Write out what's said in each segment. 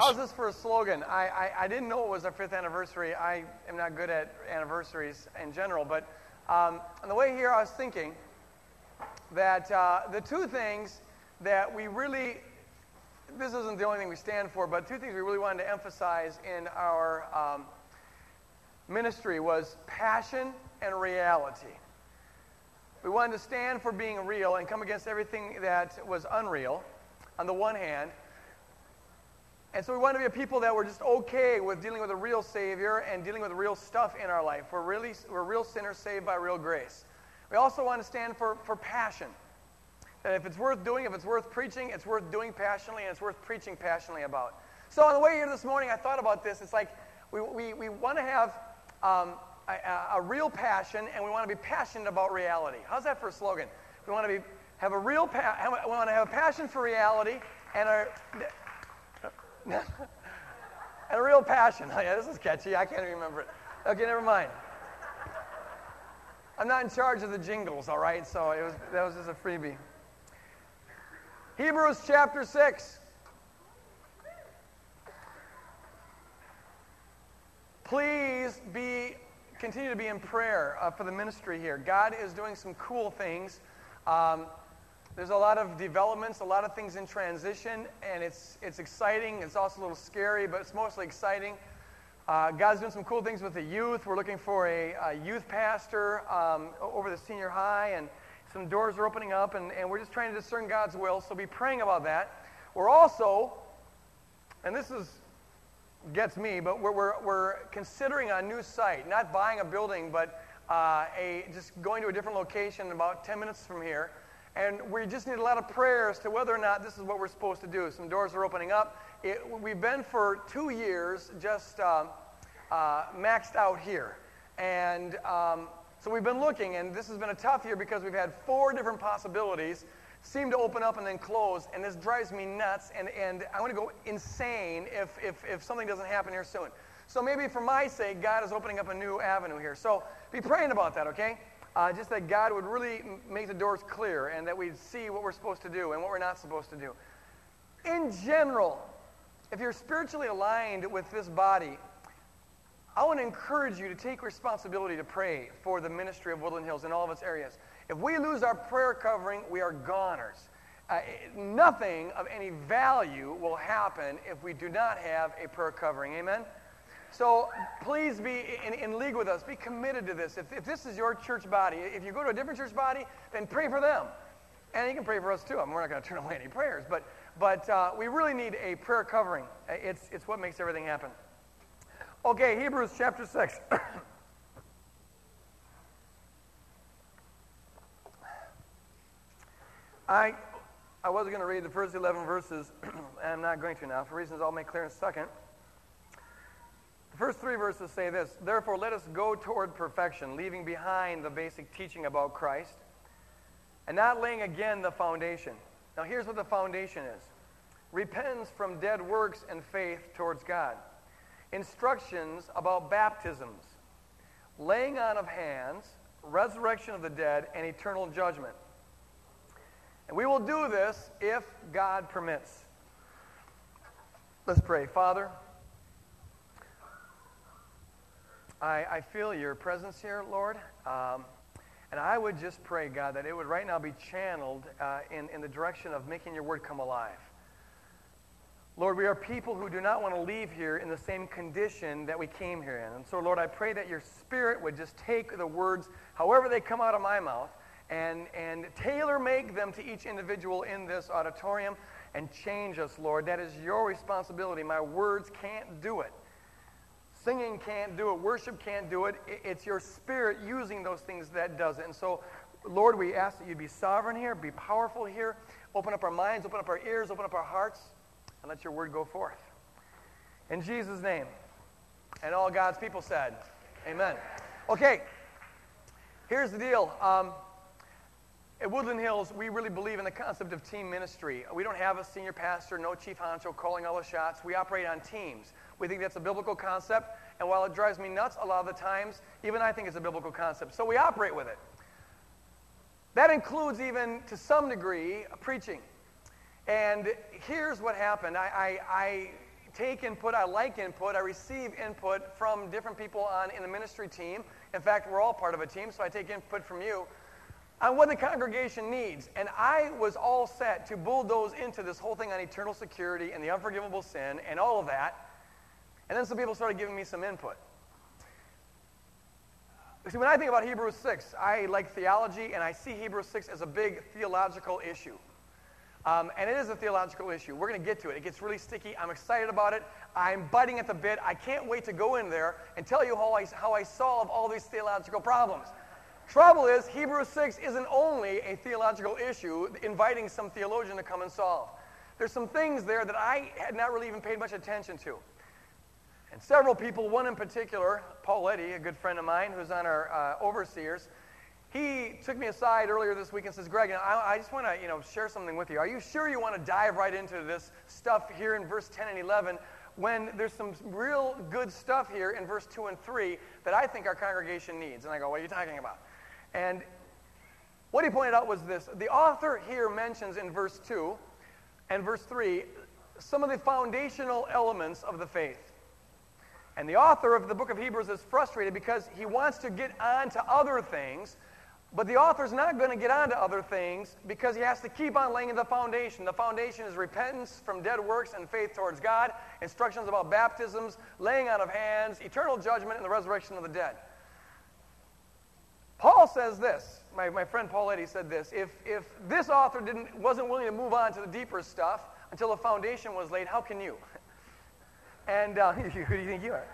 How's this for a slogan? I, I, I, didn't know it was our fifth anniversary. I am not good at anniversaries in general, but um, on the way here, I was thinking that uh, the two things that we really, this isn't the only thing we stand for, but two things we really wanted to emphasize in our um, ministry was passion and reality. We wanted to stand for being real and come against everything that was unreal on the one hand and so we want to be a people that were just okay with dealing with a real Savior and dealing with real stuff in our life. We're, really, we're real sinners saved by real grace. We also want to stand for, for passion. That if it's worth doing, if it's worth preaching, it's worth doing passionately and it's worth preaching passionately about. So on the way here this morning, I thought about this. It's like we, we, we want to have um, a, a, real passion and we want to be passionate about reality. How's that for a slogan? We want to be, have a real pa- we want to have a passion for reality and our, and a real passion. Oh, yeah, this is catchy. I can't remember it. Okay, never mind. I'm not in charge of the jingles, all right? So it was, that was just a freebie. Hebrews chapter 6. Please be continue to be in prayer uh, for the ministry here. God is doing some cool things. Um, there's a lot of developments, a lot of things in transition, and it's, it's exciting. It's also a little scary, but it's mostly exciting. Uh, God's doing some cool things with the youth. We're looking for a, a youth pastor um, over the senior high, and some doors are opening up, and, and we're just trying to discern God's will, so be praying about that. We're also, and this is gets me, but we're, we're, we're considering a new site, not buying a building, but uh, a, just going to a different location about 10 minutes from here and we just need a lot of prayers to whether or not this is what we're supposed to do. Some doors are opening up. It, we've been for two years just uh, uh, maxed out here. And um, so we've been looking, and this has been a tough year because we've had four different possibilities seem to open up and then close, and this drives me nuts, and, and I want to go insane if, if, if something doesn't happen here soon. So maybe for my sake, God is opening up a new avenue here. So be praying about that, okay? Uh, just that God would really make the doors clear and that we'd see what we're supposed to do and what we're not supposed to do. In general, if you're spiritually aligned with this body, I want to encourage you to take responsibility to pray for the ministry of Woodland Hills in all of its areas. If we lose our prayer covering, we are goners. Uh, nothing of any value will happen if we do not have a prayer covering. Amen? So please be in, in, league with us. Be committed to this. If, if this is your church body, if you go to a different church body, then pray for them. And you can pray for us too. I mean, we're not going to turn away any prayers, but, but uh, we really need a prayer covering. It's, it's what makes everything happen. Okay, Hebrews chapter 6. I, I was going to read the first 11 verses, and I'm not going to now, for reasons I'll make clear in a second first three verses say this Therefore, let us go toward perfection, leaving behind the basic teaching about Christ, and not laying again the foundation. Now, here's what the foundation is repentance from dead works and faith towards God, instructions about baptisms, laying on of hands, resurrection of the dead, and eternal judgment. And we will do this if God permits. Let's pray. Father, I, I feel your presence here, Lord. Um, and I would just pray, God, that it would right now be channeled uh, in, in the direction of making your word come alive. Lord, we are people who do not want to leave here in the same condition that we came here in. And so, Lord, I pray that your spirit would just take the words, however they come out of my mouth, and, and tailor make them to each individual in this auditorium and change us, Lord. That is your responsibility. My words can't do it. Singing can't do it. Worship can't do it. It's your spirit using those things that does it. And so, Lord, we ask that you be sovereign here, be powerful here. Open up our minds, open up our ears, open up our hearts, and let your word go forth. In Jesus' name. And all God's people said, Amen. Okay, here's the deal. Um, at Woodland Hills, we really believe in the concept of team ministry. We don't have a senior pastor, no chief honcho calling all the shots. We operate on teams. We think that's a biblical concept, and while it drives me nuts a lot of the times, even I think it's a biblical concept. So we operate with it. That includes, even to some degree, preaching. And here's what happened. I, I, I take input, I like input, I receive input from different people on in the ministry team. In fact, we're all part of a team, so I take input from you on what the congregation needs. And I was all set to bulldoze into this whole thing on eternal security and the unforgivable sin and all of that. And then some people started giving me some input. See, when I think about Hebrews 6, I like theology, and I see Hebrews 6 as a big theological issue. Um, and it is a theological issue. We're going to get to it. It gets really sticky. I'm excited about it. I'm biting at the bit. I can't wait to go in there and tell you how I, how I solve all these theological problems. Trouble is, Hebrews 6 isn't only a theological issue inviting some theologian to come and solve. There's some things there that I had not really even paid much attention to. And several people, one in particular, Paul Eddy, a good friend of mine who's on our uh, overseers, he took me aside earlier this week and says, Greg, I, I just want to you know, share something with you. Are you sure you want to dive right into this stuff here in verse 10 and 11 when there's some real good stuff here in verse 2 and 3 that I think our congregation needs? And I go, what are you talking about? And what he pointed out was this the author here mentions in verse 2 and verse 3 some of the foundational elements of the faith. And the author of the book of Hebrews is frustrated because he wants to get on to other things, but the author's not going to get on to other things because he has to keep on laying the foundation. The foundation is repentance from dead works and faith towards God, instructions about baptisms, laying on of hands, eternal judgment, and the resurrection of the dead. Paul says this. My, my friend Paul Eddy said this. If, if this author didn't, wasn't willing to move on to the deeper stuff until the foundation was laid, how can you? And uh, who do you think you are?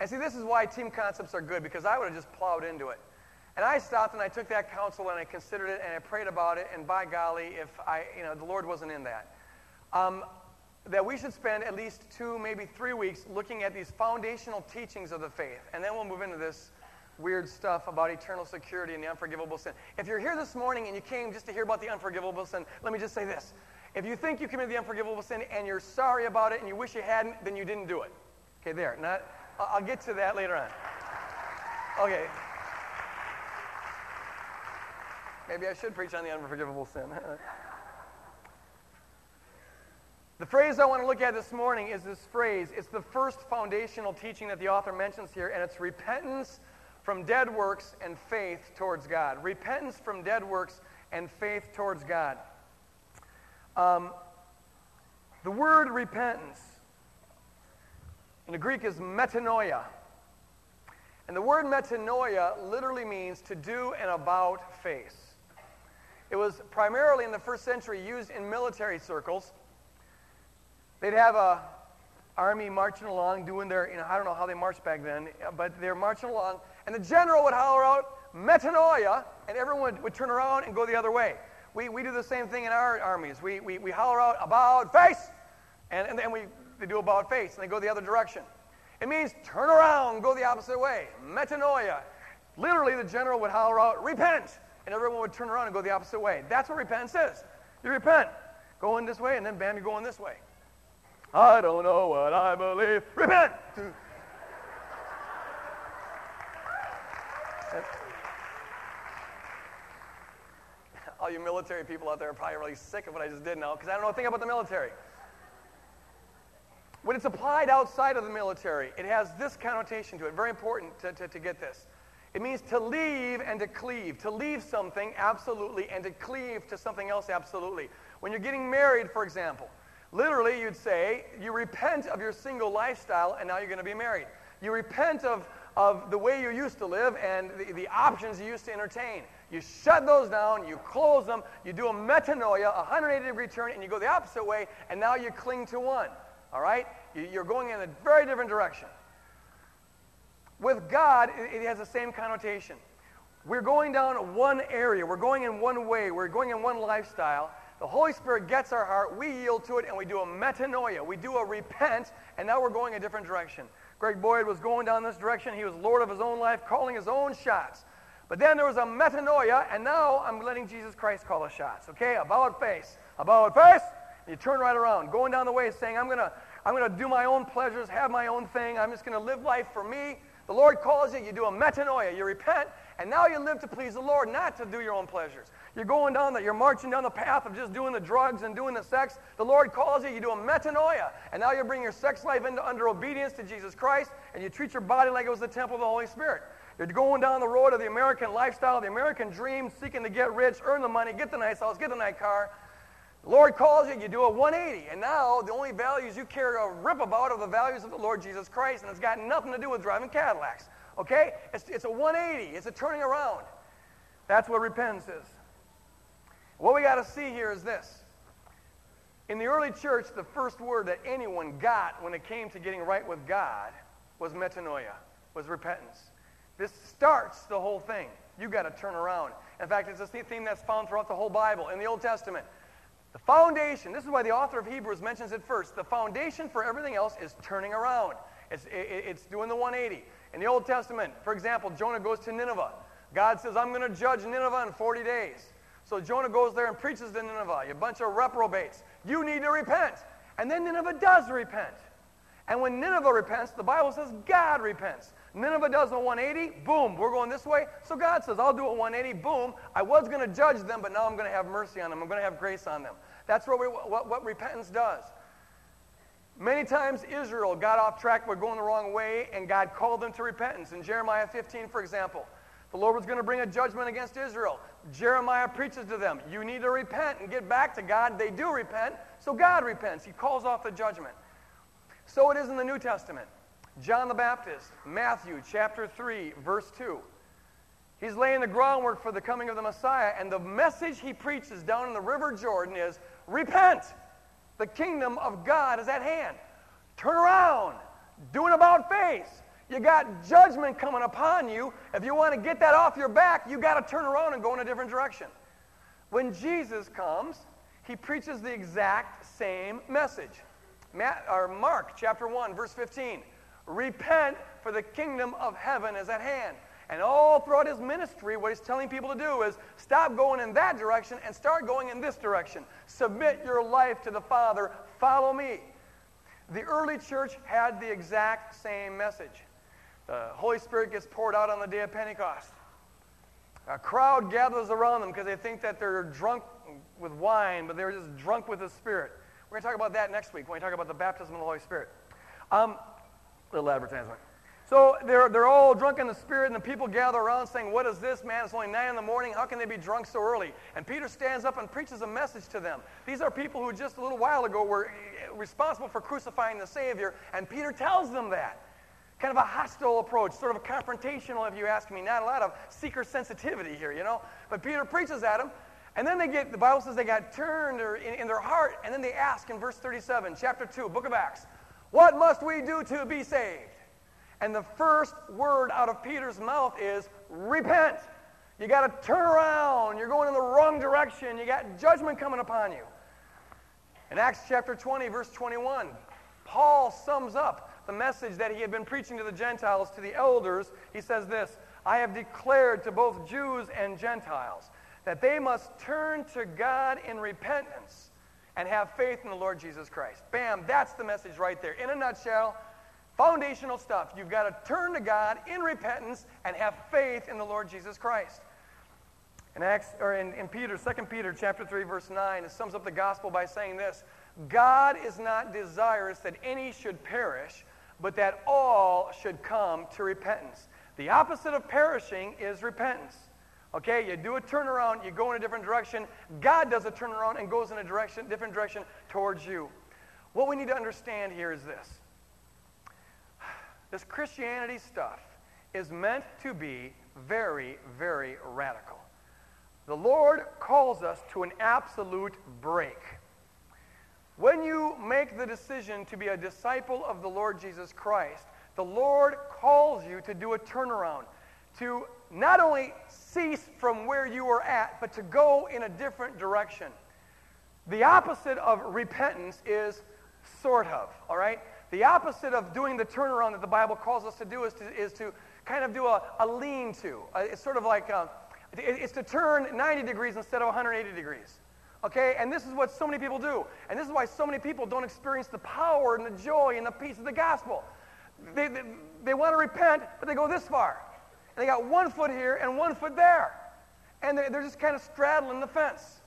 And see, this is why team concepts are good because I would have just plowed into it. And I stopped and I took that counsel and I considered it and I prayed about it. And by golly, if I, you know, the Lord wasn't in that. Um, that we should spend at least two, maybe three weeks looking at these foundational teachings of the faith. And then we'll move into this weird stuff about eternal security and the unforgivable sin. If you're here this morning and you came just to hear about the unforgivable sin, let me just say this. If you think you committed the unforgivable sin and you're sorry about it and you wish you hadn't, then you didn't do it. Okay, there. Not, I'll get to that later on. Okay. Maybe I should preach on the unforgivable sin. the phrase I want to look at this morning is this phrase. It's the first foundational teaching that the author mentions here, and it's repentance from dead works and faith towards God. Repentance from dead works and faith towards God. Um, the word repentance in the Greek is metanoia. And the word metanoia literally means to do an about face. It was primarily in the first century used in military circles. They'd have a army marching along doing their, you know, I don't know how they marched back then, but they're marching along, and the general would holler out, metanoia, and everyone would, would turn around and go the other way we, we do the same thing in our armies. We, we, we holler out, about face, and, and then we they do about face, and they go the other direction. It means turn around, go the opposite way. Metanoia. Literally, the general would holler out, repent, and everyone would turn around and go the opposite way. That's what repentance is. You repent, going this way, and then bam, you're going this way. I don't know what I believe. Repent! all you military people out there are probably really sick of what I just did now because I don't know a thing about the military. When it's applied outside of the military, it has this connotation to it. Very important to, to, to get this. It means to leave and to cleave. To leave something, absolutely, and to cleave to something else, absolutely. When you're getting married, for example, literally you'd say, you repent of your single lifestyle and now you're going to be married. You repent of, of the way you used to live and the, the options you used to entertain. You shut those down, you close them, you do a metanoia, a 180 degree turn, and you go the opposite way, and now you cling to one. All right? You're going in a very different direction. With God, it has the same connotation. We're going down one area, we're going in one way, we're going in one lifestyle. The Holy Spirit gets our heart, we yield to it, and we do a metanoia. We do a repent, and now we're going a different direction. Greg Boyd was going down this direction. He was Lord of his own life, calling his own shots. But then there was a metanoia, and now I'm letting Jesus Christ call the shots. Okay, about face, about face. You turn right around, going down the way, saying, "I'm gonna, I'm gonna do my own pleasures, have my own thing. I'm just gonna live life for me. The Lord calls you, you do a metanoia, you repent, and now you live to please the Lord, not to do your own pleasures. You're going down that. you're marching down the path of just doing the drugs and doing the sex. The Lord calls you, you do a metanoia, and now you bring your sex life into, under obedience to Jesus Christ, and you treat your body like it was the temple of the Holy Spirit. You're going down the road of the American lifestyle, the American dream, seeking to get rich, earn the money, get the nice house, get the nice car. The Lord calls you, you do a 180, and now the only values you care to rip about are the values of the Lord Jesus Christ, and it's got nothing to do with driving Cadillacs. Okay? It's, it's a 180, it's a turning around. That's what repentance is. What we got to see here is this. In the early church, the first word that anyone got when it came to getting right with God was metanoia, was repentance. This starts the whole thing. You've got to turn around. In fact, it's a theme that's found throughout the whole Bible in the Old Testament. The foundation, this is why the author of Hebrews mentions it first. The foundation for everything else is turning around. It's, it, it's doing the 180. In the Old Testament, for example, Jonah goes to Nineveh. God says, I'm going to judge Nineveh in 40 days. So Jonah goes there and preaches to Nineveh, you bunch of reprobates. You need to repent. And then Nineveh does repent. And when Nineveh repents, the Bible says God repents. Nineveh does a 180, boom, we're going this way. So God says, I'll do a 180, boom. I was going to judge them, but now I'm going to have mercy on them. I'm going to have grace on them. That's what, we, what, what repentance does. Many times Israel got off track by going the wrong way, and God called them to repentance. In Jeremiah 15, for example, the Lord was going to bring a judgment against Israel. Jeremiah preaches to them, You need to repent and get back to God. They do repent, so God repents. He calls off the judgment. So it is in the New Testament. John the Baptist, Matthew chapter 3, verse 2. He's laying the groundwork for the coming of the Messiah, and the message he preaches down in the River Jordan is repent. The kingdom of God is at hand. Turn around. Do an about face. You got judgment coming upon you. If you want to get that off your back, you got to turn around and go in a different direction. When Jesus comes, he preaches the exact same message. Matt, or Mark chapter 1, verse 15. Repent, for the kingdom of heaven is at hand. And all throughout his ministry, what he's telling people to do is stop going in that direction and start going in this direction. Submit your life to the Father. Follow me. The early church had the exact same message. The Holy Spirit gets poured out on the day of Pentecost. A crowd gathers around them because they think that they're drunk with wine, but they're just drunk with the Spirit. We're going to talk about that next week when we talk about the baptism of the Holy Spirit. Um, little advertisement. So they're, they're all drunk in the spirit, and the people gather around saying, What is this, man? It's only 9 in the morning. How can they be drunk so early? And Peter stands up and preaches a message to them. These are people who just a little while ago were eh, responsible for crucifying the Savior, and Peter tells them that. Kind of a hostile approach, sort of a confrontational, if you ask me. Not a lot of seeker sensitivity here, you know? But Peter preaches at them, and then they get, the Bible says they got turned in, in their heart, and then they ask in verse 37, chapter 2, book of Acts, What must we do to be saved? And the first word out of Peter's mouth is repent. You got to turn around. You're going in the wrong direction. You got judgment coming upon you. In Acts chapter 20, verse 21, Paul sums up the message that he had been preaching to the Gentiles, to the elders. He says this I have declared to both Jews and Gentiles that they must turn to God in repentance and have faith in the Lord Jesus Christ. Bam, that's the message right there. In a nutshell, Foundational stuff. You've got to turn to God in repentance and have faith in the Lord Jesus Christ. In Acts or in, in Peter, 2 Peter chapter 3, verse 9, it sums up the gospel by saying this God is not desirous that any should perish, but that all should come to repentance. The opposite of perishing is repentance. Okay, you do a turnaround, you go in a different direction. God does a turnaround and goes in a direction, different direction towards you. What we need to understand here is this this Christianity stuff is meant to be very, very radical. The Lord calls us to an absolute break. When you make the decision to be a disciple of the Lord Jesus Christ, the Lord calls you to do a turnaround, to not only cease from where you are at, but to go in a different direction. The opposite of repentance is sort of, all right? The opposite of doing the turnaround that the Bible calls us to do is to, is to kind of do a, a lean to. Uh, it's sort of like uh, it's to turn 90 degrees instead of 180 degrees. Okay? And this is what so many people do. And this is why so many people don't experience the power and the joy and the peace of the gospel. they, they, they want to repent, but they go this far. And they got one foot here and one foot there. And they're, they're just kind of straddling the fence.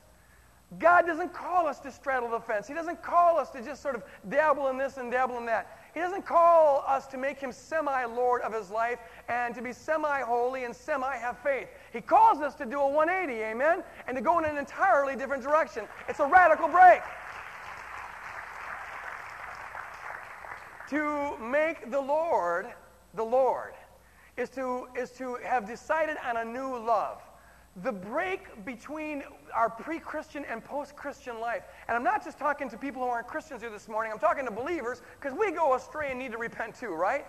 God doesn't call us to straddle the fence. He doesn't call us to just sort of dabble in this and dabble in that. He doesn't call us to make him semi Lord of his life and to be semi holy and semi have faith. He calls us to do a 180, amen? And to go in an entirely different direction. It's a radical break. to make the Lord the Lord is to, is to have decided on a new love. The break between our pre Christian and post Christian life. And I'm not just talking to people who aren't Christians here this morning, I'm talking to believers because we go astray and need to repent too, right?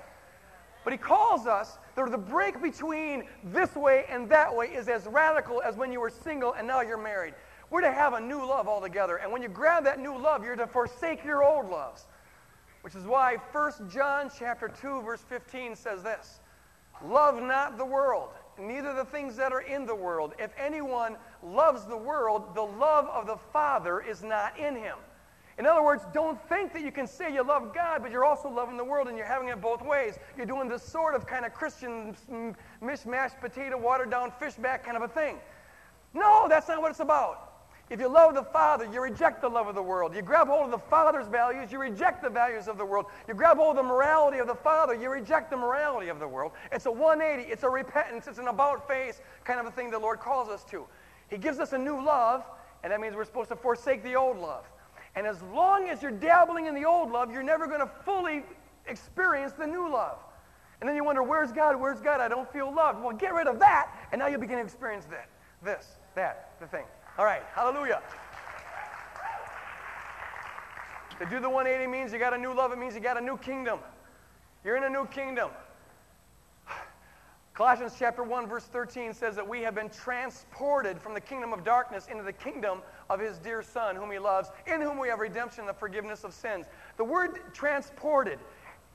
But he calls us, the, the break between this way and that way is as radical as when you were single and now you're married. We're to have a new love altogether. And when you grab that new love, you're to forsake your old loves. Which is why 1 John chapter 2 verse 15 says this. Love not the world, neither the things that are in the world. If anyone loves the world, the love of the Father is not in him. In other words, don't think that you can say you love God, but you're also loving the world and you're having it both ways. You're doing this sort of kind of Christian mishmash, potato, watered down fishback kind of a thing. No, that's not what it's about. If you love the Father, you reject the love of the world. You grab hold of the Father's values, you reject the values of the world. You grab hold of the morality of the Father, you reject the morality of the world. It's a 180, it's a repentance, it's an about face kind of a thing the Lord calls us to. He gives us a new love, and that means we're supposed to forsake the old love. And as long as you're dabbling in the old love, you're never going to fully experience the new love. And then you wonder, where's God? Where's God? I don't feel loved. Well, get rid of that, and now you begin to experience that, this, that, the thing. All right, hallelujah. To do the 180 means you got a new love, it means you got a new kingdom. You're in a new kingdom. Colossians chapter 1 verse 13 says that we have been transported from the kingdom of darkness into the kingdom of his dear son whom he loves, in whom we have redemption, the forgiveness of sins. The word transported,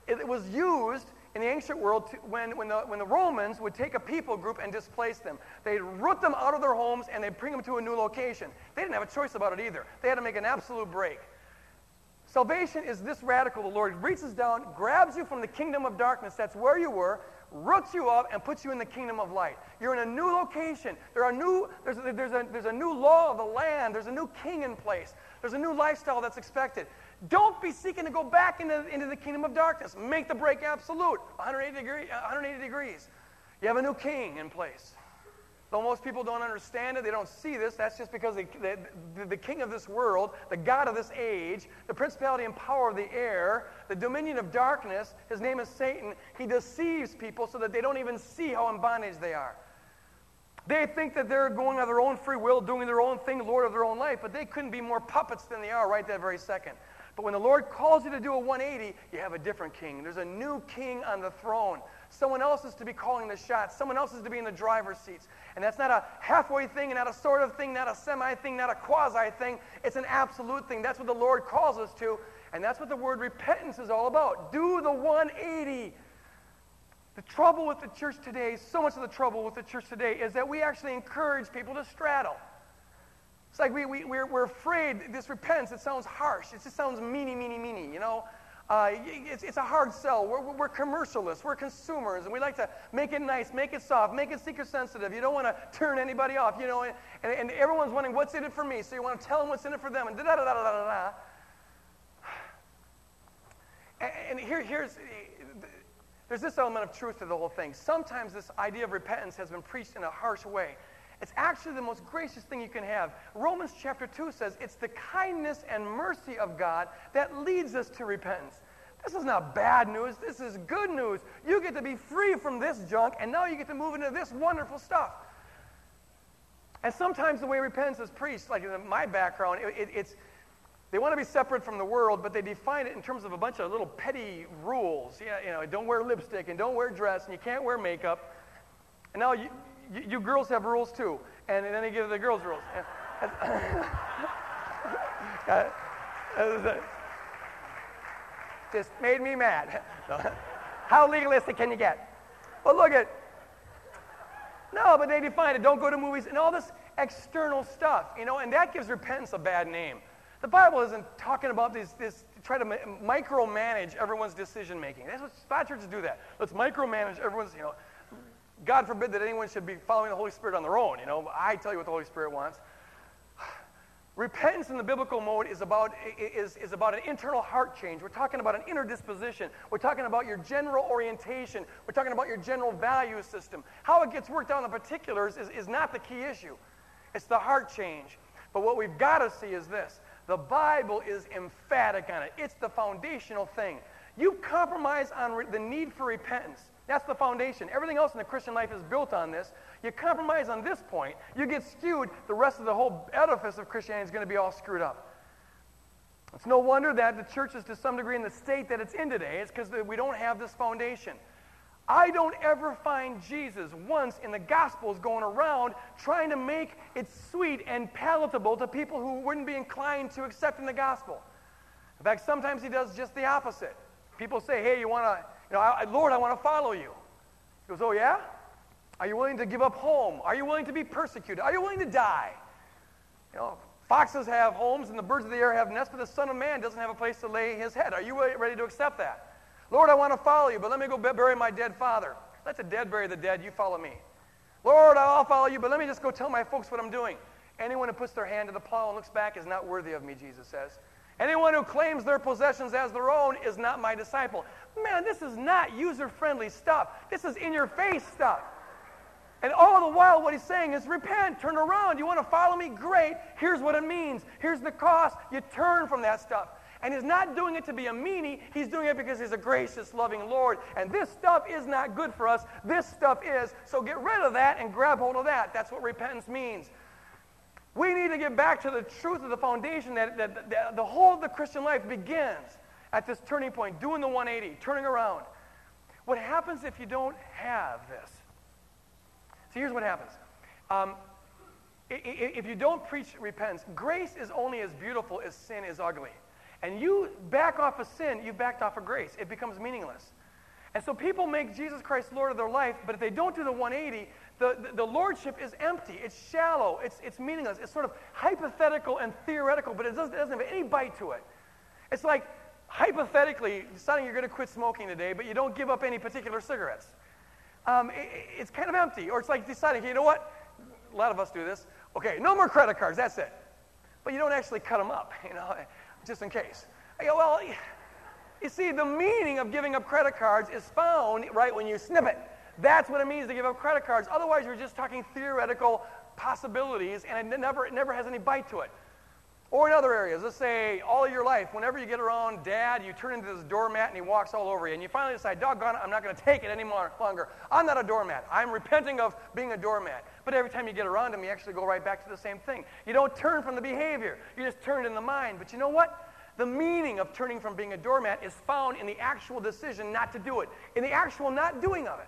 it was used in the ancient world, when, when, the, when the Romans would take a people group and displace them, they'd root them out of their homes and they'd bring them to a new location. They didn't have a choice about it either. They had to make an absolute break. Salvation is this radical. The Lord reaches down, grabs you from the kingdom of darkness, that's where you were, roots you up, and puts you in the kingdom of light. You're in a new location. There are new, there's, there's, a, there's a new law of the land. There's a new king in place. There's a new lifestyle that's expected. Don't be seeking to go back into, into the kingdom of darkness. Make the break absolute 180, degree, 180 degrees. You have a new king in place. Though most people don't understand it, they don't see this, that's just because the, the, the, king of this world, the God of this age, the principality and power of the air, the dominion of darkness, his name is Satan, he deceives people so that they don't even see how in bondage they are. They think that they're going of their own free will, doing their own thing, Lord of their own life, but they couldn't be more puppets than they are right that very second. But when the Lord calls you to do a 180, you have a different king. There's a new king on the throne. Someone else is to be calling the shots. Someone else is to be in the driver's seats. And that's not a halfway thing, not a sort of thing, not a semi thing, not a quasi thing. It's an absolute thing. That's what the Lord calls us to. And that's what the word repentance is all about. Do the 180. The trouble with the church today, so much of the trouble with the church today, is that we actually encourage people to straddle. It's like we, we, we're, we're afraid, this repentance, it sounds harsh. It just sounds meany, meany, meany, you know? Uh, it's, it's a hard sell. We're, we're commercialists. We're consumers, and we like to make it nice, make it soft, make it seeker sensitive. You don't want to turn anybody off, you know. And, and, everyone's wondering what's in it for me, so you want to tell them what's in it for them, and da da da da da da. And, and here, here's there's this element of truth to the whole thing. Sometimes this idea of repentance has been preached in a harsh way. It's actually the most gracious thing you can have. Romans chapter 2 says it's the kindness and mercy of God that leads us to repentance. This is not bad news. This is good news. You get to be free from this junk, and now you get to move into this wonderful stuff. And sometimes the way repentance is preached, like in my background, it, it, it's they want to be separate from the world, but they define it in terms of a bunch of little petty rules. Yeah, you know, don't wear lipstick and don't wear dress and you can't wear makeup. And now you, you, you girls have rules too. And, then they give the girls rules. just made me mad. How legalistic can you get? Well, look at. No, but they define it. Don't go to movies and all this external stuff, you know, and that gives repentance a bad name. The Bible isn't talking about this, this try to micromanage everyone's decision making. That's what of churches do that. Let's micromanage everyone's, you know, God forbid that anyone should be following the Holy Spirit on their own. You know, I tell you what the Holy Spirit wants. Repentance in the biblical mode is about, is, is about an internal heart change. We're talking about an inner disposition. We're talking about your general orientation. We're talking about your general value system. How it gets worked out in the particulars is, is not the key issue. It's the heart change. But what we've got to see is this the Bible is emphatic on it, it's the foundational thing. You compromise on re- the need for repentance. That's the foundation. Everything else in the Christian life is built on this. You compromise on this point, you get skewed, the rest of the whole edifice of Christianity is going to be all screwed up. It's no wonder that the church is to some degree in the state that it's in today. It's because we don't have this foundation. I don't ever find Jesus once in the Gospels going around trying to make it sweet and palatable to people who wouldn't be inclined to accepting the gospel. In fact, sometimes he does just the opposite. People say, hey, you want to, you know, I, Lord, I want to follow you. He goes, oh, yeah? Are you willing to give up home? Are you willing to be persecuted? Are you willing to die? You know, foxes have homes and the birds of the air have nests, but the Son of Man doesn't have a place to lay his head. Are you ready to accept that? Lord, I want to follow you, but let me go bury my dead father. Let the dead bury the dead. You follow me. Lord, I'll follow you, but let me just go tell my folks what I'm doing. Anyone who puts their hand to the plow and looks back is not worthy of me, Jesus says. Anyone who claims their possessions as their own is not my disciple. Man, this is not user friendly stuff. This is in your face stuff. And all the while, what he's saying is repent, turn around. You want to follow me? Great. Here's what it means. Here's the cost. You turn from that stuff. And he's not doing it to be a meanie. He's doing it because he's a gracious, loving Lord. And this stuff is not good for us. This stuff is. So get rid of that and grab hold of that. That's what repentance means. We need to get back to the truth of the foundation that, that, that the whole of the Christian life begins at this turning point, doing the 180, turning around. What happens if you don't have this? So here's what happens. Um, if you don't preach repentance, grace is only as beautiful as sin is ugly. And you back off of sin, you backed off of grace. It becomes meaningless. And so people make Jesus Christ Lord of their life, but if they don't do the 180, the, the, the, lordship is empty. It's shallow. It's, it's meaningless. It's sort of hypothetical and theoretical, but it doesn't, it doesn't have any bite to it. It's like hypothetically deciding you're going to quit smoking today, but you don't give up any particular cigarettes. Um, it, it's kind of empty. Or it's like deciding, you know what? A lot of us do this. Okay, no more credit cards. That's it. But you don't actually cut them up. You know, just in case. Go, well, you see, the meaning of giving up credit cards is found right when you snip it. That's what it means to give up credit cards. Otherwise, you're just talking theoretical possibilities, and it never, it never has any bite to it. Or in other areas, let's say all your life, whenever you get around dad, you turn into this doormat and he walks all over you. And you finally decide, doggone it, I'm not going to take it any more longer. I'm not a doormat. I'm repenting of being a doormat. But every time you get around him, you actually go right back to the same thing. You don't turn from the behavior, you just turn in the mind. But you know what? The meaning of turning from being a doormat is found in the actual decision not to do it, in the actual not doing of it.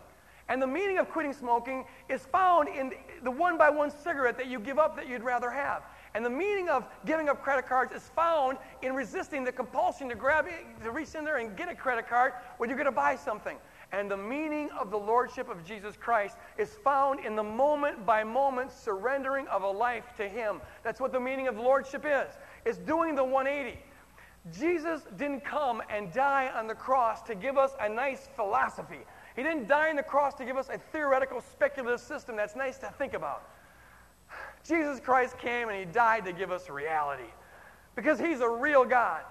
And the meaning of quitting smoking is found in the one by one cigarette that you give up that you'd rather have. And the meaning of giving up credit cards is found in resisting the compulsion to grab it, to reach in there and get a credit card when you're going to buy something. And the meaning of the lordship of Jesus Christ is found in the moment by moment surrendering of a life to Him. That's what the meaning of lordship is. It's doing the 180. Jesus didn't come and die on the cross to give us a nice philosophy. He didn't die on the cross to give us a theoretical, speculative system that's nice to think about. Jesus Christ came and he died to give us reality because he's a real God.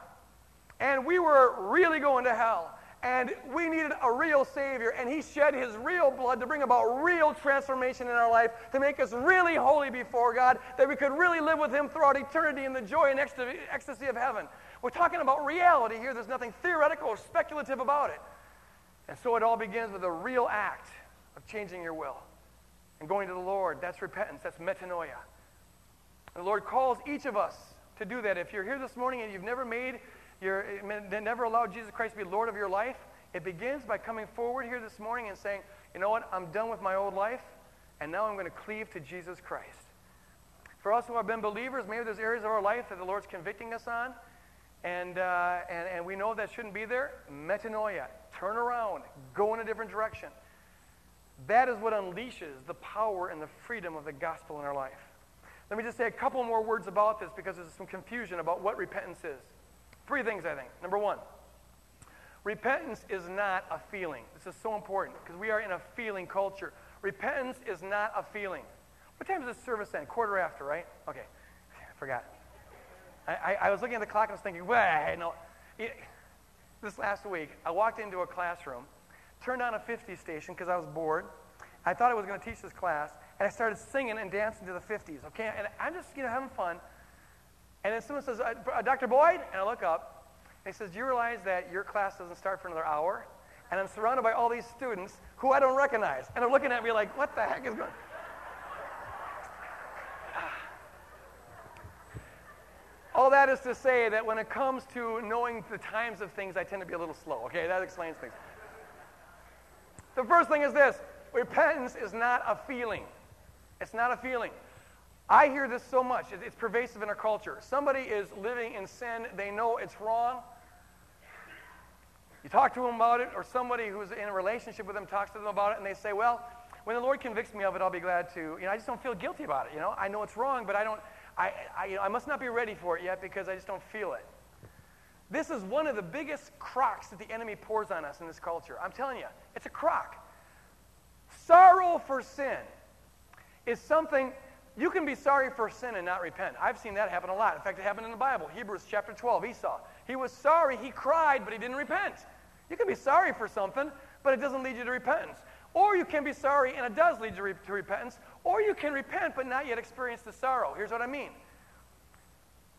And we were really going to hell. And we needed a real Savior. And He shed His real blood to bring about real transformation in our life, to make us really holy before God, that we could really live with Him throughout eternity in the joy and ecstasy of heaven. We're talking about reality here. There's nothing theoretical or speculative about it. And so it all begins with a real act of changing your will and going to the Lord. That's repentance. That's metanoia. The Lord calls each of us to do that. If you're here this morning and you've never made your, never allowed Jesus Christ to be Lord of your life, it begins by coming forward here this morning and saying, you know what, I'm done with my old life, and now I'm going to cleave to Jesus Christ. For us who have been believers, maybe there's areas of our life that the Lord's convicting us on, and, uh, and, and we know that shouldn't be there. Metanoia, turn around, go in a different direction. That is what unleashes the power and the freedom of the gospel in our life. Let me just say a couple more words about this because there's some confusion about what repentance is. Three things, I think. Number one, repentance is not a feeling. This is so important because we are in a feeling culture. Repentance is not a feeling. What time does this service end? Quarter after, right? Okay. I forgot. I, I, I was looking at the clock and I was thinking, wait, no. It, this last week, I walked into a classroom, turned on a 50 station because I was bored. I thought I was going to teach this class, and I started singing and dancing to the 50s, okay? And I'm just, you know, having fun. And then someone says, uh, uh Dr. Boyd? And I look up, and he says, Do you realize that your class doesn't start for another hour? And I'm surrounded by all these students who I don't recognize. And they're looking at me like, What the heck is going on? All that is to say that when it comes to knowing the times of things, I tend to be a little slow. Okay, that explains things. The first thing is this repentance is not a feeling. It's not a feeling. I hear this so much. It's pervasive in our culture. Somebody is living in sin, they know it's wrong. You talk to them about it, or somebody who's in a relationship with them talks to them about it, and they say, Well, when the Lord convicts me of it, I'll be glad to. You know, I just don't feel guilty about it. You know, I know it's wrong, but I don't. I, I, you know, I must not be ready for it yet because I just don't feel it. This is one of the biggest crocks that the enemy pours on us in this culture. I'm telling you, it's a crock. Sorrow for sin is something you can be sorry for sin and not repent. I've seen that happen a lot. In fact, it happened in the Bible. Hebrews chapter 12, Esau. He was sorry, he cried, but he didn't repent. You can be sorry for something, but it doesn't lead you to repentance. Or you can be sorry and it does lead you to, re- to repentance, or you can repent but not yet experience the sorrow. Here's what I mean.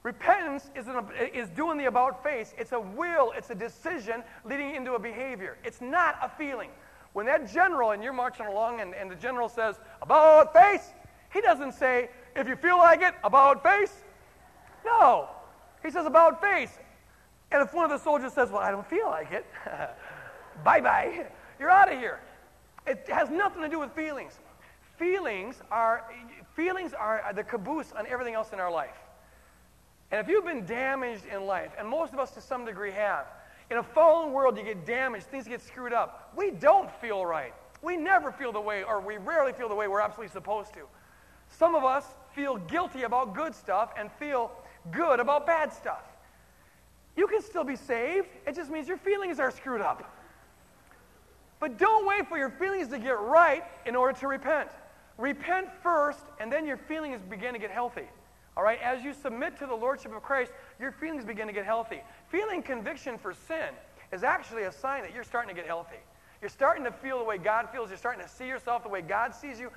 Repentance is, an, is doing the about face. It's a will, it's a decision leading into a behavior. It's not a feeling. When that general, and you're marching along, and, and the general says, about face, he doesn't say, if you feel like it, about face. No. He says, about face. And if one of the soldiers says, well, I don't feel like it, bye bye, you're out of here. It has nothing to do with feelings. Feelings are, feelings are the caboose on everything else in our life. And if you've been damaged in life, and most of us to some degree have, in a fallen world you get damaged, things get screwed up. We don't feel right. We never feel the way, or we rarely feel the way we're absolutely supposed to. Some of us feel guilty about good stuff and feel good about bad stuff. You can still be saved. It just means your feelings are screwed up. But don't wait for your feelings to get right in order to repent. Repent first, and then your feelings begin to get healthy. All right? As you submit to the Lordship of Christ, your feelings begin to get healthy. Feeling conviction for sin is actually a sign that you're starting to get healthy. You're starting to feel the way God feels. You're starting to see yourself the way God sees you.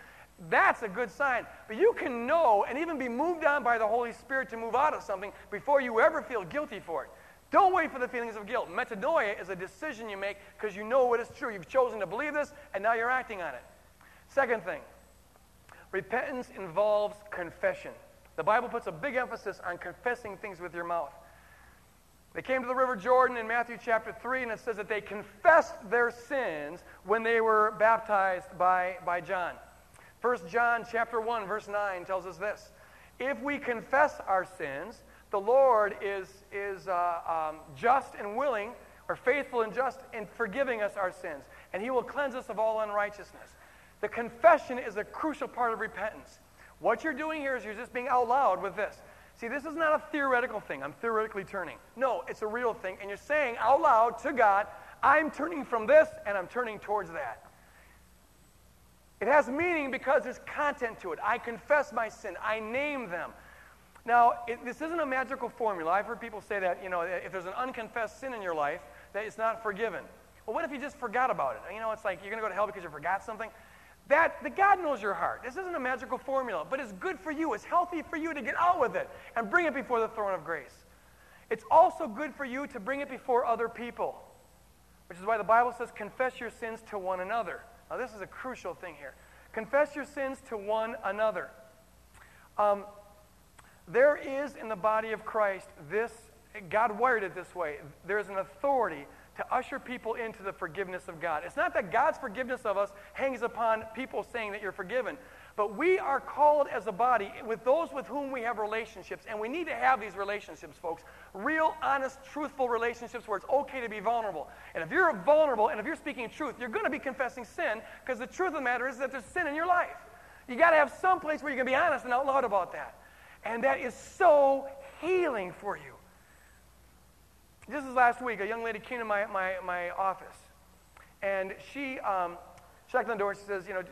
That's a good sign. But you can know and even be moved on by the Holy Spirit to move out of something before you ever feel guilty for it. Don't wait for the feelings of guilt. Metanoia is a decision you make because you know what is true. You've chosen to believe this, and now you're acting on it. Second thing, repentance involves confession. The Bible puts a big emphasis on confessing things with your mouth. They came to the River Jordan in Matthew chapter 3, and it says that they confessed their sins when they were baptized by, by John. 1 John chapter 1, verse 9 tells us this. If we confess our sins, the Lord is, is uh, um, just and willing, or faithful and just in forgiving us our sins, and he will cleanse us of all unrighteousness. The confession is a crucial part of repentance. What you're doing here is you're just being out loud with this. See, this is not a theoretical thing. I'm theoretically turning. No, it's a real thing. And you're saying out loud to God, I'm turning from this and I'm turning towards that. It has meaning because there's content to it. I confess my sin, I name them. Now, it, this isn't a magical formula. I've heard people say that, you know, if there's an unconfessed sin in your life, that it's not forgiven. Well, what if you just forgot about it? You know, it's like you're going to go to hell because you forgot something. That, the God knows your heart. This isn't a magical formula, but it's good for you. It's healthy for you to get out with it and bring it before the throne of grace. It's also good for you to bring it before other people, which is why the Bible says, confess your sins to one another. Now, this is a crucial thing here. Confess your sins to one another. Um, there is in the body of Christ this, God wired it this way. There's an authority to usher people into the forgiveness of God. It's not that God's forgiveness of us hangs upon people saying that you're forgiven. But we are called as a body with those with whom we have relationships, and we need to have these relationships, folks. Real, honest, truthful relationships where it's okay to be vulnerable. And if you're vulnerable and if you're speaking truth, you're going to be confessing sin because the truth of the matter is that there's sin in your life. You got to have some place where you can be honest and out loud about that. And that is so healing for you. This is last week. A young lady came to my, my, my office, and she um, checked on the door. She says, you know,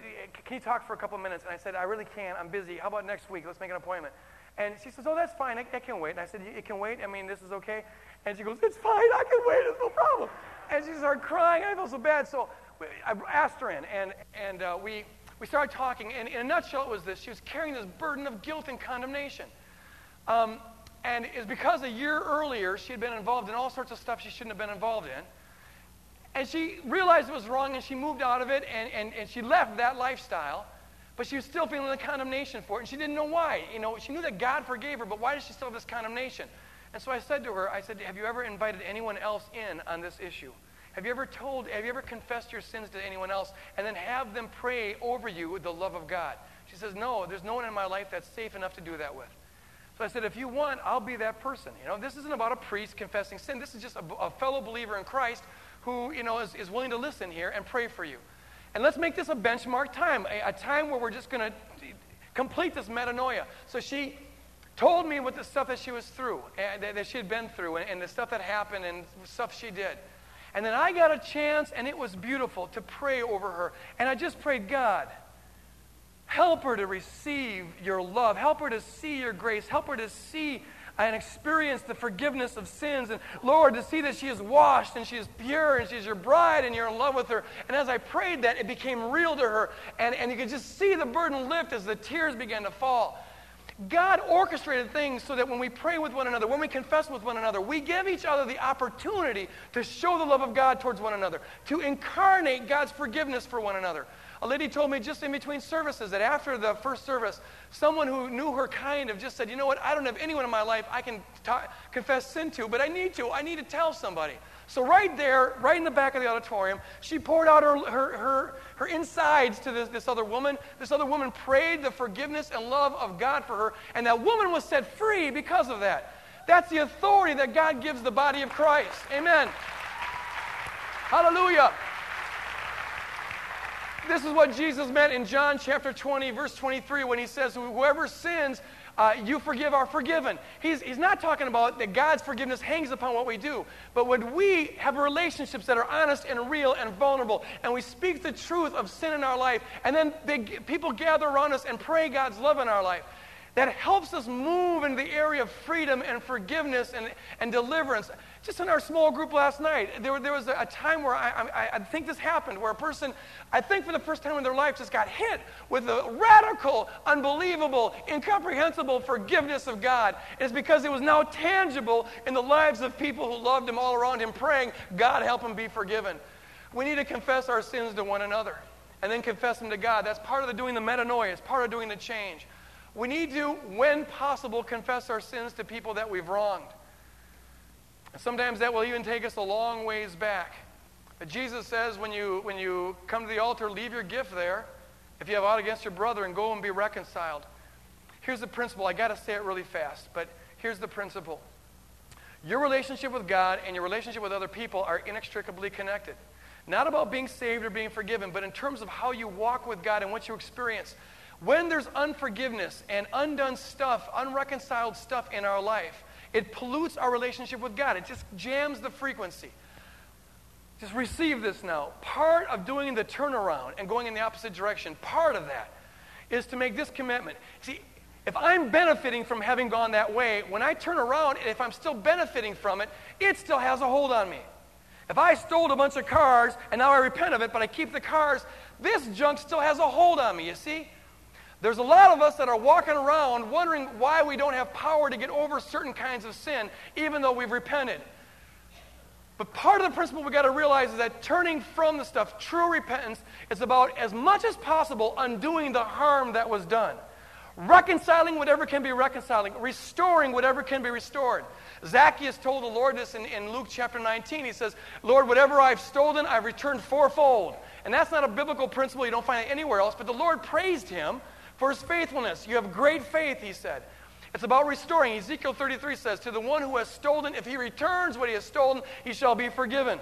can you talk for a couple of minutes? And I said, I really can't. I'm busy. How about next week? Let's make an appointment. And she says, oh, that's fine. I, I can wait. And I said, it can wait? I mean, this is okay? And she goes, it's fine. I can wait. It's no problem. And she started crying. I felt so bad. So I asked her in, and, and uh, we, we started talking. And in a nutshell, it was this. She was carrying this burden of guilt and condemnation. Um, and it's because a year earlier she had been involved in all sorts of stuff she shouldn't have been involved in. And she realized it was wrong and she moved out of it and, and, and she left that lifestyle. But she was still feeling the condemnation for it and she didn't know why. You know, she knew that God forgave her, but why does she still have this condemnation? And so I said to her, I said, Have you ever invited anyone else in on this issue? Have you ever told, have you ever confessed your sins to anyone else and then have them pray over you with the love of God? She says, No, there's no one in my life that's safe enough to do that with. So I said, if you want, I'll be that person. You know, this isn't about a priest confessing sin. This is just a, a fellow believer in Christ who, you know, is, is willing to listen here and pray for you. And let's make this a benchmark time, a, a time where we're just going to complete this metanoia. So she told me what the stuff that she was through, and that, that she had been through, and, and the stuff that happened, and stuff she did. And then I got a chance, and it was beautiful to pray over her. And I just prayed, God, Help her to receive your love. Help her to see your grace. Help her to see and experience the forgiveness of sins. And Lord, to see that she is washed and she is pure and she's your bride and you're in love with her. And as I prayed that, it became real to her. And, and you could just see the burden lift as the tears began to fall. God orchestrated things so that when we pray with one another, when we confess with one another, we give each other the opportunity to show the love of God towards one another, to incarnate God's forgiveness for one another. A lady told me just in between services that after the first service, someone who knew her kind of just said, You know what? I don't have anyone in my life I can confess sin to, but I need to. I need to tell somebody. So, right there, right in the back of the auditorium, she poured out her, her, her, her insides to this, this other woman. This other woman prayed the forgiveness and love of God for her, and that woman was set free because of that. That's the authority that God gives the body of Christ. Amen. Hallelujah. This is what Jesus meant in John chapter 20, verse 23, when he says, Whoever sins, uh, you forgive are forgiven. He's, he's not talking about that God's forgiveness hangs upon what we do, but when we have relationships that are honest and real and vulnerable, and we speak the truth of sin in our life, and then they, people gather around us and pray God's love in our life, that helps us move in the area of freedom and forgiveness and, and deliverance. Just in our small group last night, there, there was a, time where I, I, I, think this happened, where a person, I think for the first time in their life, just got hit with the radical, unbelievable, incomprehensible forgiveness of God. It's because it was now tangible in the lives of people who loved Him all around Him, praying, God, help Him be forgiven. We need to confess our sins to one another and then confess them to God. That's part of the doing the metanoia, it's part of doing the change. We need to, when possible, confess our sins to people that we've wronged. Sometimes that will even take us a long ways back. But Jesus says when you, when you come to the altar, leave your gift there if you have aught against your brother and go and be reconciled. Here's the principle. I got to say it really fast, but here's the principle. Your relationship with God and your relationship with other people are inextricably connected. Not about being saved or being forgiven, but in terms of how you walk with God and what you experience. When there's unforgiveness and undone stuff, unreconciled stuff in our life, it pollutes our relationship with God. It just jams the frequency. Just receive this now. Part of doing the turnaround and going in the opposite direction, part of that is to make this commitment. See, if I'm benefiting from having gone that way, when I turn around, if I'm still benefiting from it, it still has a hold on me. If I stole a bunch of cars and now I repent of it, but I keep the cars, this junk still has a hold on me, you see? There's a lot of us that are walking around wondering why we don't have power to get over certain kinds of sin, even though we've repented. But part of the principle we've got to realize is that turning from the stuff, true repentance, is about as much as possible undoing the harm that was done. Reconciling whatever can be reconciling, restoring whatever can be restored. Zacchaeus told the Lord this in, in Luke chapter 19. He says, Lord, whatever I've stolen, I've returned fourfold. And that's not a biblical principle. You don't find it anywhere else. But the Lord praised him for his faithfulness. You have great faith, he said. It's about restoring. Ezekiel 33 says, To the one who has stolen, if he returns what he has stolen, he shall be forgiven.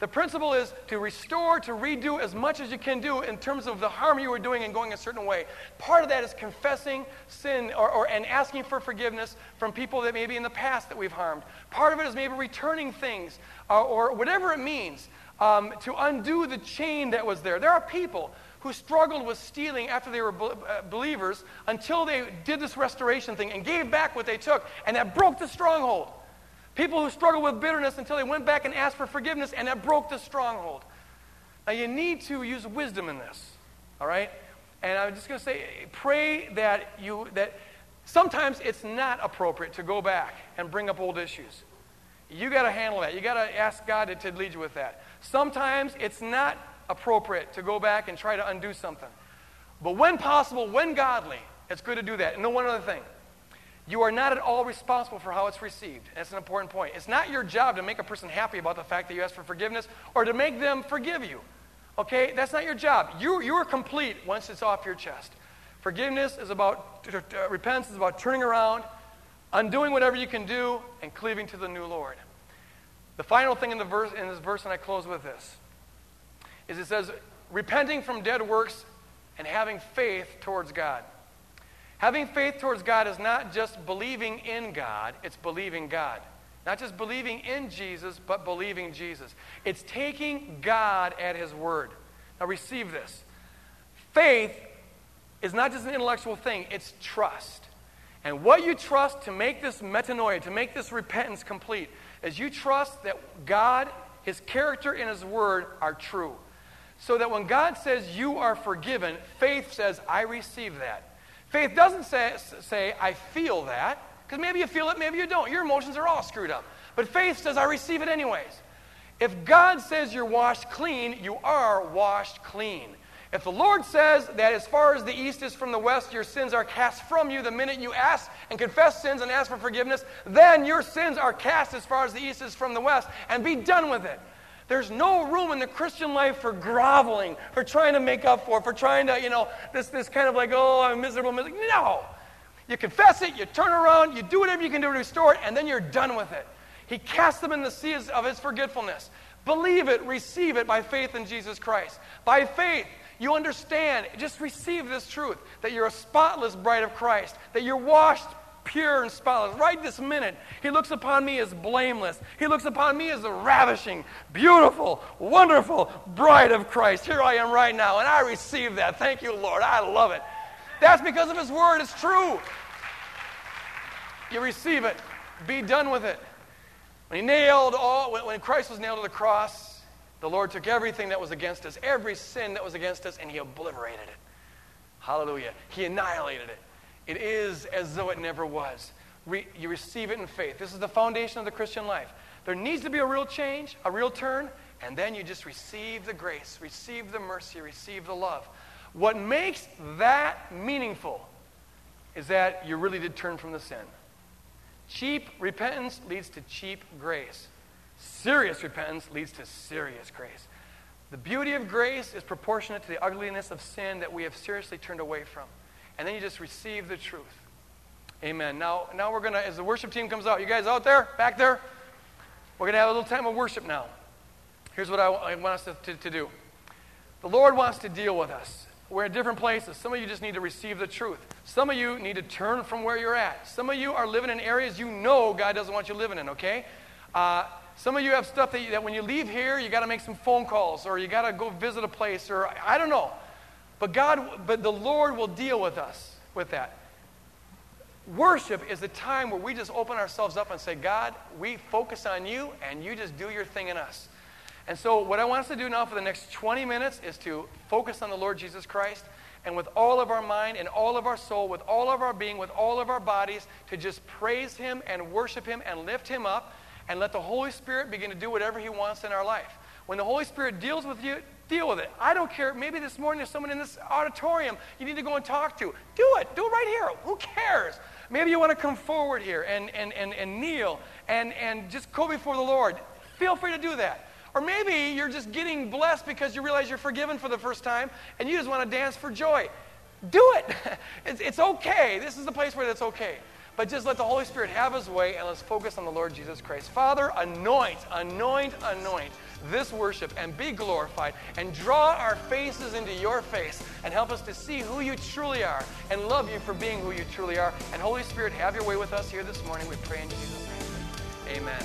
The principle is to restore, to redo as much as you can do in terms of the harm you were doing and going a certain way. Part of that is confessing sin or, or, and asking for forgiveness from people that maybe in the past that we've harmed. Part of it is maybe returning things uh, or whatever it means um, to undo the chain that was there. There are people who struggled with stealing after they were uh, believers until they did this restoration thing and gave back what they took, and that broke the stronghold. People who struggled with bitterness until they went back and asked for forgiveness, and that broke the stronghold. Now, you need to use wisdom in this, all right? And I'm just going to say, pray that you, that sometimes it's not appropriate to go back and bring up old issues. You got to handle that. You got to ask God to, to lead you with that. Sometimes it's not appropriate to go back and try to undo something. But when possible, when godly, it's good to do that. And then one other thing. You are not at all responsible for how it's received. That's an important point. It's not your job to make a person happy about the fact that you ask for forgiveness or to make them forgive you. Okay? That's not your job. You, you are complete once it's off your chest. Forgiveness is about, uh, repentance is about turning around, undoing whatever you can do, and cleaving to the new Lord. The final thing in, the verse, in this verse, and I close with this, is it says, repenting from dead works and having faith towards God. Having faith towards God is not just believing in God, it's believing God. Not just believing in Jesus, but believing Jesus. It's taking God at His word. Now, receive this. Faith is not just an intellectual thing, it's trust. And what you trust to make this metanoia, to make this repentance complete, is you trust that God, His character, and His word are true. So that when God says you are forgiven, faith says, I receive that. Faith doesn't say, say I feel that, because maybe you feel it, maybe you don't. Your emotions are all screwed up. But faith says, I receive it anyways. If God says you're washed clean, you are washed clean. If the Lord says that as far as the east is from the west, your sins are cast from you the minute you ask and confess sins and ask for forgiveness, then your sins are cast as far as the east is from the west, and be done with it. There's no room in the Christian life for groveling, for trying to make up for, for trying to, you know, this, this kind of like, oh, I'm miserable, miserable. No. You confess it, you turn around, you do whatever you can do to restore it, and then you're done with it. He casts them in the seas of his forgetfulness. Believe it, receive it by faith in Jesus Christ. By faith, you understand, just receive this truth that you're a spotless bride of Christ, that you're washed pure and spotless. Right this minute, he looks upon me as blameless. He looks upon me as a ravishing, beautiful, wonderful bride of Christ. Here I am right now, and I receive that. Thank you, Lord. I love it. That's because of his word. It's true. You receive it. Be done with it. When he nailed all, when Christ was nailed to the cross, the Lord took everything that was against us, every sin that was against us, and he obliterated it. Hallelujah. He annihilated it. It is as though it never was. Re- you receive it in faith. This is the foundation of the Christian life. There needs to be a real change, a real turn, and then you just receive the grace, receive the mercy, receive the love. What makes that meaningful is that you really did turn from the sin. Cheap repentance leads to cheap grace. Serious repentance leads to serious grace. The beauty of grace is proportionate to the ugliness of sin that we have seriously turned away from and then you just receive the truth. Amen. Now, now we're going to, as the worship team comes out, you guys out there, back there, we're going to have a little time of worship now. Here's what I, I want us to, to, to do the Lord wants to deal with us. We're in different places. Some of you just need to receive the truth. Some of you need to turn from where you're at. Some of you are living in areas you know God doesn't want you living in, okay? Uh, some of you have stuff that, you, that when you leave here, you got to make some phone calls or you got to go visit a place or I don't know. But God, but the Lord will deal with us with that. Worship is the time where we just open ourselves up and say, God, we focus on you and you just do your thing in us. And so, what I want us to do now for the next 20 minutes is to focus on the Lord Jesus Christ and with all of our mind and all of our soul, with all of our being, with all of our bodies, to just praise Him and worship Him and lift Him up and let the Holy Spirit begin to do whatever He wants in our life. When the Holy Spirit deals with you, deal with it. I don't care. Maybe this morning there's someone in this auditorium you need to go and talk to. Do it. Do it right here. Who cares? Maybe you want to come forward here and, and, and, and kneel and, and just go before the Lord. Feel free to do that. Or maybe you're just getting blessed because you realize you're forgiven for the first time and you just want to dance for joy. Do it. It's, it's okay. This is the place where that's okay. But just let the Holy Spirit have his way and let's focus on the Lord Jesus Christ. Father, anoint, anoint, anoint this worship and be glorified and draw our faces into your face and help us to see who you truly are and love you for being who you truly are. And Holy Spirit, have your way with us here this morning. We pray in Jesus' name. Amen.